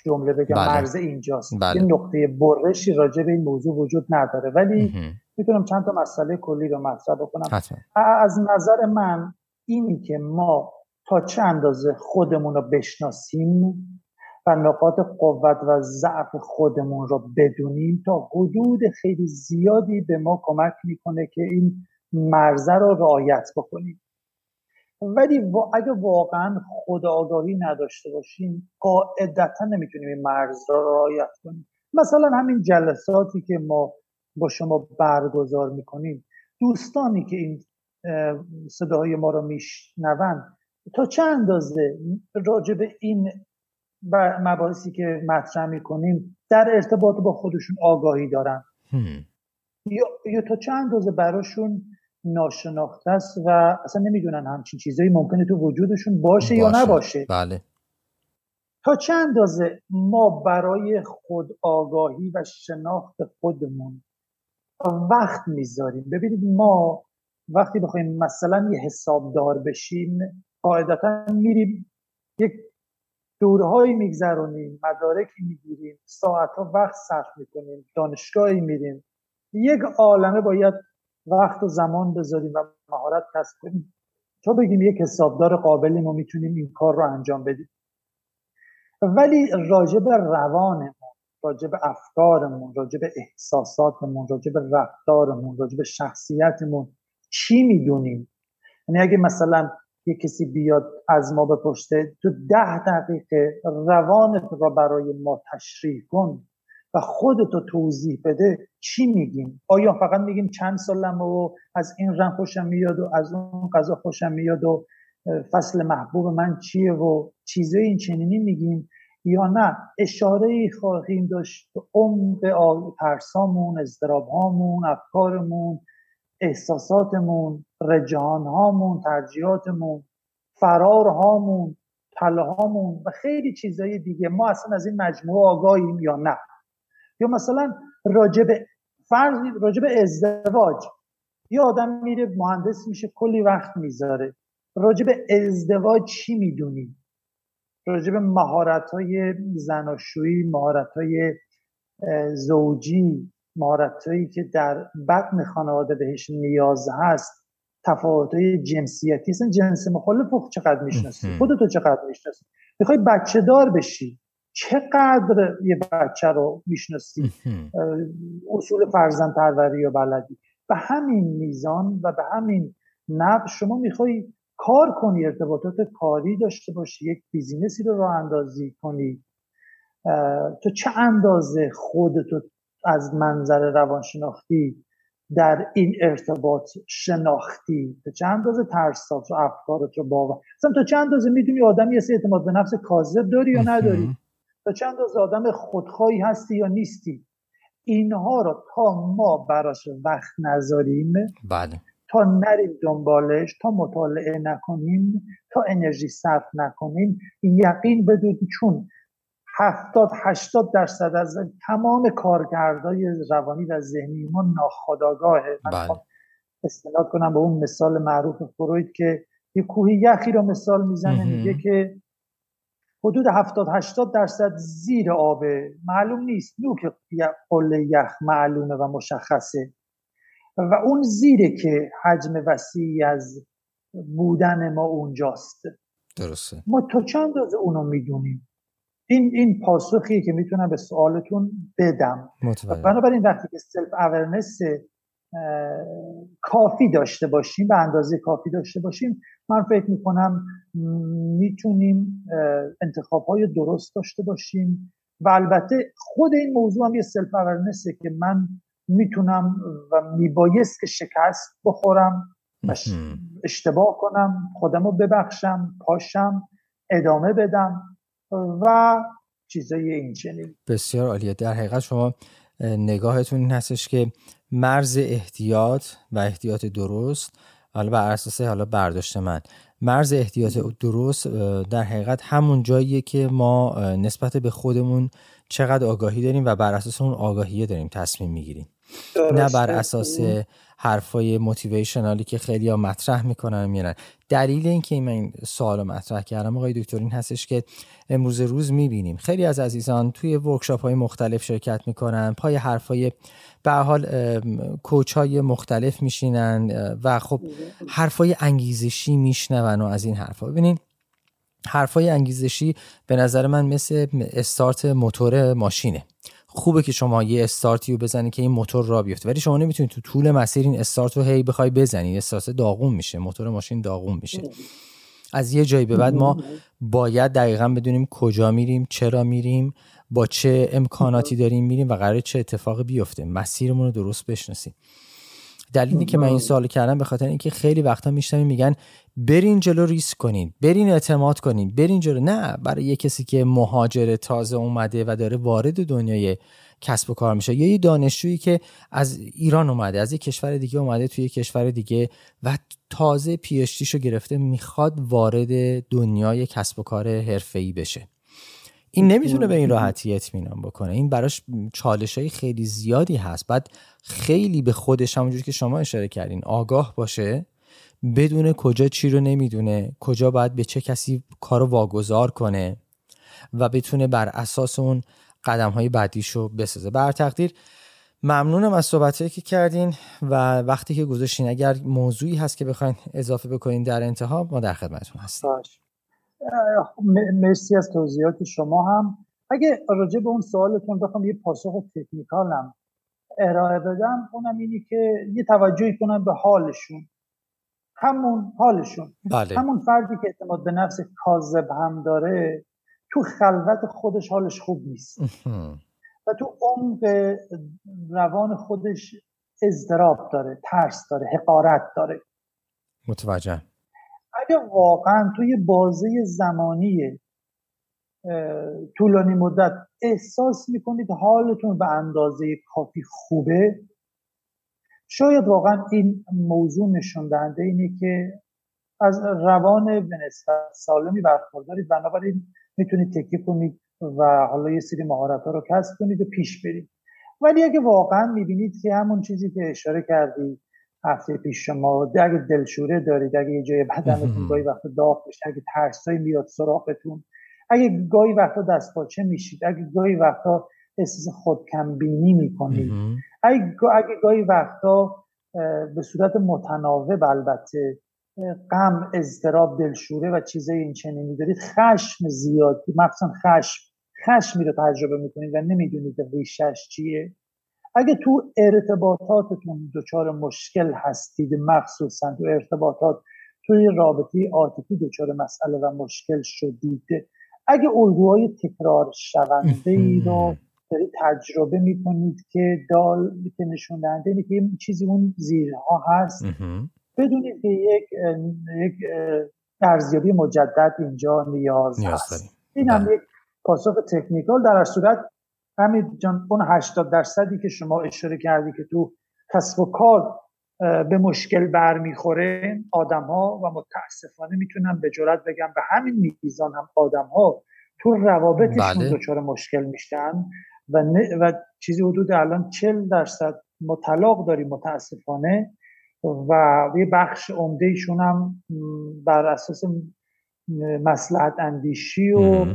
جمله بگم بله. مرز اینجاست. بله. یه نقطه برشی راجع به این موضوع وجود نداره. ولی می‌تونم چند تا مسئله کلی رو مطرح بکنم. از نظر من اینی که ما تا چه اندازه خودمون رو بشناسیم و نقاط قوت و ضعف خودمون رو بدونیم تا حدود خیلی زیادی به ما کمک می‌کنه که این مرزه رو رعایت بکنیم. ولی اگه واقعا خود آگاهی نداشته باشیم قاعدتا نمی‌تونیم این مرز را رعایت کنیم. مثلا همین جلساتی که ما با شما برگزار می‌کنیم. دوستانی که این صداهای ما رو میشنون تا چه اندازه راجع به این مباحثی که مطرح می‌کنیم در ارتباط با خودشون آگاهی دارن؟ یا, یا تا چه اندازه براشون ناشناخته است و اصلا نمی‌دونن همچین چیزایی ممکنه تو وجودشون باشه, باشه. یا نباشه. بله. تا چه اندازه ما برای خود آگاهی و شناخت خودمون وقت می‌ذاریم؟ ببینید ما وقتی بخوایم مثلا یه حسابدار بشیم قاعدتا میریم یک دورهایی میگذرونیم مدارکی می‌گیریم ساعتها وقت صرف می‌کنیم دانشگاهی میریم. یک عالمه باید وقت و زمان بذاریم و مهارت کسب کنیم. تا بگیم یک حسابدار قابلی ما می‌تونیم این کار رو انجام بدیم. ولی راجب روانمون راجب افکارمون راجب احساساتمون راجب رفتارمون راجب شخصیتمون چی می‌دونیم؟ یعنی اگه مثلا یه کسی بیاد از ما بپرسه تو ده دقیقه روانت را برای ما تشریح کن. و خودتو توضیح بده چی میگیم؟ آیا فقط میگیم چند سالم و از این رنگ خوشم میاد و از اون غذا خوشم میاد و فصل محبوب من چیه و چیزای این چنینی میگیم یا نه؟ اشاره ای خواهیم داشت به عمق ترسامون اضطرابهامون افکارمون احساساتمون رجحانهامون ترجیحاتمون فرارهامون هامون و خیلی چیزهای دیگه. ما اصلا از این مجموعه آگاهیم یا نه؟ یا مثلا راجب فرض راجب ازدواج. یه آدم میره مهندس میشه کلی وقت می‌ذاره. راجب ازدواج چی می‌دونی؟ راجب مهارت های زناشویی مهارت های زوجی مهارت هایی که در بطن خانواده بهش نیاز هست. تفاوت های جنسیتی. اصلا جنس مخالف چقدر می‌شناسی؟ خودتو چقدر می‌شناسی؟ می‌خوای بچه دار بشی. چقدر یه بچه رو می‌شناسی؟ اصول فرزند پروری و بلدی. به همین میزان و به همین نب شما می‌خوای کار کنی ارتباطات کاری داشته باشی یک بیزینسی رو راه اندازی کنی. تو چه اندازه خودتو از منظر روانشناختی در این ارتباط شناختی؟ تا چه اندازه ترسات و افکارت رو باور؟ مثلا تا چه اندازه می‌دونی آدم یه اعتماد به نفس کاذب داری یا نداری؟ تا چند از آدم خودخواهی هستی یا نیستی اینها رو تا ما براش وقت نذاریم بله. تا نریم دنبالش تا مطالعه نکنیم تا انرژی صرف نکنیم یقین بدون چون هفتاد هشتاد درصد از تمام کارکردهای روانی و ذهنی ما ناخداگاهه من بله. استناد کنم به اون مثال معروف فروید که یه کوهی یخی رو مثال می‌زنه میگه که حدود 70 80 درصد زیر آبه معلوم نیست. نوک قله یخ معلومه و مشخصه. و اون زیره که حجم وسیعی از بودن ما اونجاست. درسته. ما تا چند اندازه اونو می‌دونیم؟ این این پاسخیه که می‌تونم به سوالتون بدم. بنابراین وقتی که self-awareness کافی داشته باشیم به اندازه کافی داشته باشیم من فکر می‌کنم می‌تونیم انتخاب های درست داشته باشیم و البته خود این موضوع هم یه سلف اورنسه که من می‌تونم و میبایست که شکست بخورم و اشتباه کنم خودم رو ببخشم پاشم ادامه بدم و چیزای این چنین. بسیار عالیه. در حقیقت شما نگاهتون این هستش که مرز احتیاط و احتیاط درست حالا بر اساس حالا برداشت من. مرز احتیاط درست در حقیقت همون جاییه که ما نسبت به خودمون چقدر آگاهی داریم و بر اساس اون آگاهیه داریم تصمیم می‌گیریم. نه بر اساس حرفای موتیویشنالی که خیلی ها مطرح می‌کنن میرن. دلیل اینکه من این سوال مطرح کردم آقای دکتر این هستش که امروز روز می‌بینیم. خیلی از عزیزان توی ورکشاپ های مختلف شرکت می‌کنن پای حرفای به حال کوچ های مختلف میشینن و خب حرفای انگیزشی میشنون و از این حرفا. ببینین حرفای انگیزشی به نظر من مثل استارت موتور ماشینه. خوبه که شما یه استارتی رو بزنی که این موتور را بیفته. ولی شما نمی‌تونید تو طول مسیر این استارت رو هی بخوای بزنی. استارت داغون میشه. موتور ماشین داغون میشه. از یه جایی به بعد ما باید دقیقا بدونیم کجا میریم چرا میریم با چه امکاناتی داریم میریم و قرار چه اتفاقی بیفته. مسیرمون رو درست بشناسیم. دلیلی که من این سوال کردم به خاطر اینکه خیلی وقتا میشنویم میگن برین جلو ریسک کنین برین اعتماد کنین برین جلو. نه برای یه کسی که مهاجر تازه اومده و داره وارد دنیای کسب و کار میشه. یا یه دانشجویی که از ایران اومده از یه کشور دیگه اومده توی یه کشور دیگه و تازه پیشتیشو گرفته می‌خواد وارد دنیای کسب و کار حرفه‌ای بشه. این نمی‌تونه به این راحتی اطمینان بکنه. این براش چالش های خیلی زیادی هست. بعد خیلی به خودش همونجوری که شما اشاره کردین آگاه باشه. بدون کجا چی رو نمی‌دونه کجا باید به چه کسی کارو واگذار کنه و بتونه بر اساس اون قدم های بعدیش رو بسازه. بر تقدیر ممنونم از صحبتهایی که کردین و وقتی که گذاشتین اگر موضوعی هست که بخواین اضافه بکنین در انتها ما در خدمتتون هستیم. مرسی از توضیحات شما هم. اگه راجع به اون سوالتون بخوام یه پاسخ تکنیکالم ارائه بدم اونم اینی که یه توجهی کنم به حالشون. همون حالشون. بله. همون فردی که اعتماد به نفس کاذب هم داره تو خلوت خودش حالش خوب نیست. و تو عمق روان خودش اضطراب داره ترس داره حقارت داره. متوجه اگه واقعا توی بازه زمانی طولانی مدت احساس می‌کنید حالتون به اندازه کافی خوبه؟ شاید واقعا این موضوع نشون دهنده اینه که از روان به نسبت سالمی برخوردارید بنابراین می‌تونید تکیه کنید و حالا یه سری مهارت ها رو کسب کنید و پیش برید. ولی اگه واقعا می‌بینید که همون چیزی که اشاره کردید هفته پیش شما اگه دلشوره دارید اگه یه جای بدنتون گاهی وقت داغ بشه اگه ترسایی میاد سراغتون اگه گاهی وقتا دست پاچه میشید؟ اگه گاهی وقتا احساس خودکمبینی می‌کنید. اگه, اگه گاهی وقتا به صورت متناوب البته غم اضطراب دلشوره و چیزای این چنینی دارید خشم زیاد مخصوصا خشم خشمی رو تجربه می‌کنید و نمی‌دونید ریشش چیه. اگه تو ارتباطاتتون دچار مشکل هستید مخصوصا تو ارتباطات توی رابطه عاطفی دچار مسئله و مشکل شدید اگه الگوهای تکرار شونده ای رو دارید تجربه می‌کنید که دال که نشون دهنده اینه که چیزی اون زیرها هست بدونید که یک یک ارزیابی مجدد اینجا نیاز, نیاز هست. این هم بله. یک پاسخ تکنیکال. در صورت همین جان اون 80 درصدی که شما اشاره کردی که تو کسب و کار به مشکل برمیخوره آدم ها و متاسفانه می‌تونم به جرات بگم به همین میزان هم آدم ها تو روابطشون بله. دچار مشکل میشن و, و چیزی حدود الان 40 درصد مطلق داریم متاسفانه و یه بخش عمده ایشون هم بر اساس مسلحت اندیشی و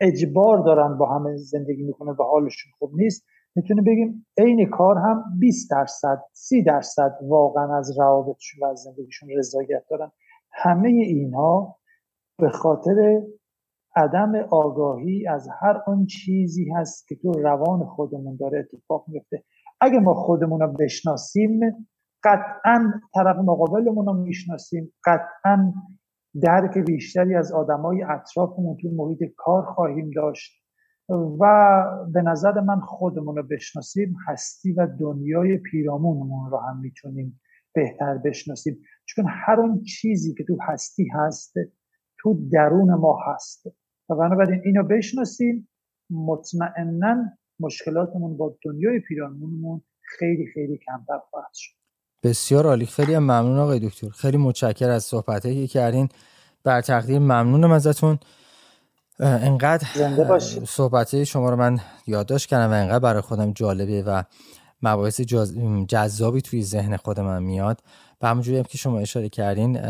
اجبار دارن با همه زندگی می‌کنه و حالشون خوب نیست می‌تونه بگیم عین کار هم 20 درصد 30 درصد واقعا از روابطشون و از زندگیشون رضایت دارن. همه اینها به خاطر عدم آگاهی از هر آن چیزی هست که تو روان خودمون داره اتفاق میفته اگه ما خودمون رو بشناسیم قطعا طرف مقابلمون رو می‌شناسیم. قطعا درک بیشتری از آدمای اطرافمون تو محیط کار خواهیم داشت. و به نظر من خودمون رو بشناسیم هستی و دنیای پیرامونمون رو هم می‌تونیم بهتر بشناسیم. چون هر اون چیزی که تو هستی هست تو درون ما هست. و بنابراین اینو بشناسیم مطمئنا مشکلاتمون با دنیای پیرامونمون خیلی خیلی کمتر خواهد شد. بسیار عالی. خیلی ممنون آقای دکتر. خیلی متشکر از صحبتایی که کردین. بر تقدیر ممنونم ازتون. انقدر صحبت شما رو من یادداشت کردم و انقدر برای خودم جالبه و مباحث جذابی توی ذهن خود من میاد. و همونجوری هم که شما اشاره کردین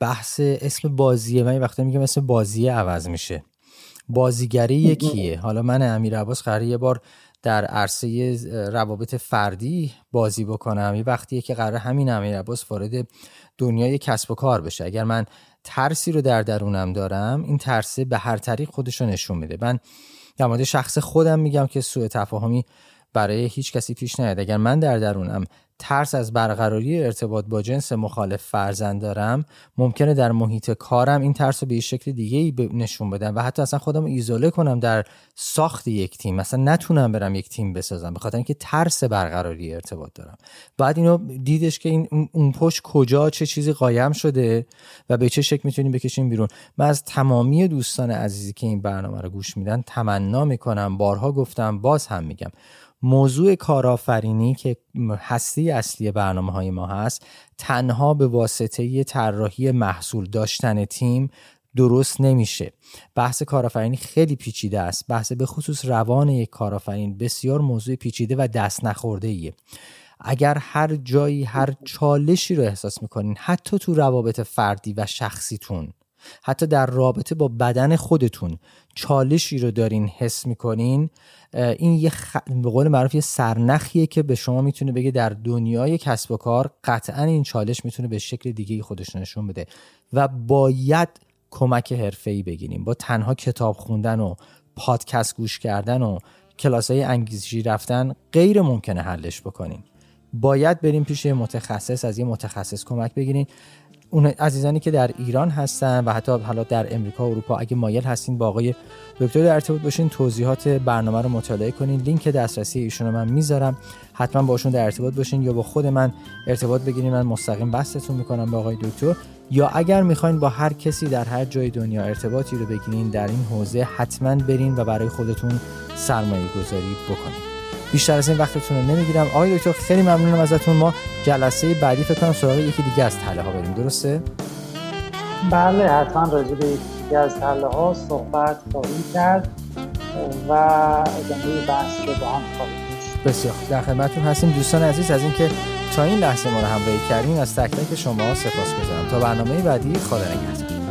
بحث اسم بازیه من وقتی میگم اسم بازیه عوض میشه. بازیگری یکیه. حالا من امیر عباس قراره یه بار در عرصه روابط فردی بازی بکنم. یه وقتیه که قرار همین امیر عباس وارد دنیای کسب و کار بشه. اگر من ترسی رو در درونم دارم این ترسه به هر طریق خودش رو نشون میده. من در مورد شخص خودم میگم که سوء تفاهمی برای هیچ کسی پیش نیاد. اگر من در درونم ترس از برقراری ارتباط با جنس مخالف فرزند دارم ممکنه در محیط کارم این ترس رو به شکل دیگه ای نشون بدم و حتی اصلا خودم ایزوله کنم در ساخت یک تیم. مثلا نتونم برم یک تیم بسازم به خاطر اینکه ترس برقراری ارتباط دارم. بعد اینو دیدش که این اون پشت کجا چه چیزی قایم شده و به چه شکل می‌تونیم بکشیم بیرون. من از تمامی دوستان عزیزی که این برنامه رو گوش میدن تمنا می‌کنم. بارها گفتم باز هم میگم. موضوع کارآفرینی که هستی اصلی برنامه های ما هست تنها به واسطه طراحی محصول داشتن تیم درست نمیشه. بحث کارآفرینی خیلی پیچیده است. بحث به خصوص روان یک کارآفرین بسیار موضوع پیچیده و دست نخورده ایه اگر هر جایی هر چالشی رو احساس می‌کنین حتی تو روابط فردی و شخصیتون حتی در رابطه با بدن خودتون چالشی رو دارین حس می‌کنین این یه خ... به قول معروف یه سرنخیه که به شما می‌تونه بگه در دنیای کسب و کار قطعا این چالش می‌تونه به شکل دیگه خودش نشون بده و باید کمک حرفه‌ای بگیریم با تنها کتاب خوندن و پادکست گوش کردن و کلاس های انگیزشی رفتن غیر ممکنه حلش بکنیم باید بریم پیش متخصص از یه متخصص کمک بگیریم اون عزیزانی که در ایران هستن و حتی حالا در امریکا و اروپا اگه مایل هستین با آقای دکتر در ارتباط باشین توضیحات برنامه رو مطالعه کنین. لینک دسترسی ایشون رو من می‌ذارم. حتما باشون در ارتباط باشین یا با خود من ارتباط بگیرین. من مستقیم بستتون می‌کنم به آقای دکتر. یا اگر می‌خواین با هر کسی در هر جای دنیا ارتباطی رو بگیرین در این حوزه حتما برین و برای خودتون سرمایه گذاری بکنین. بیشتر از این وقتتون رو نمی‌گیرم. آقای دکتر خیلی ممنونم ازتون. ما جلسه بعدی فکر کنم سراغ یکی دیگه از تله ها بریم. درسته؟ بله حتما راجع به یکی از تله ها صحبت خواهیم کرد و ادامه بحث رو با هم خواهیم بسیار در خدمتتون هستیم. دوستان عزیز از اینکه تا این لحظه ما رو همراهی کردین از تک تک شما سپاس گذارم تا برنامه بعدی خدا نگهدار.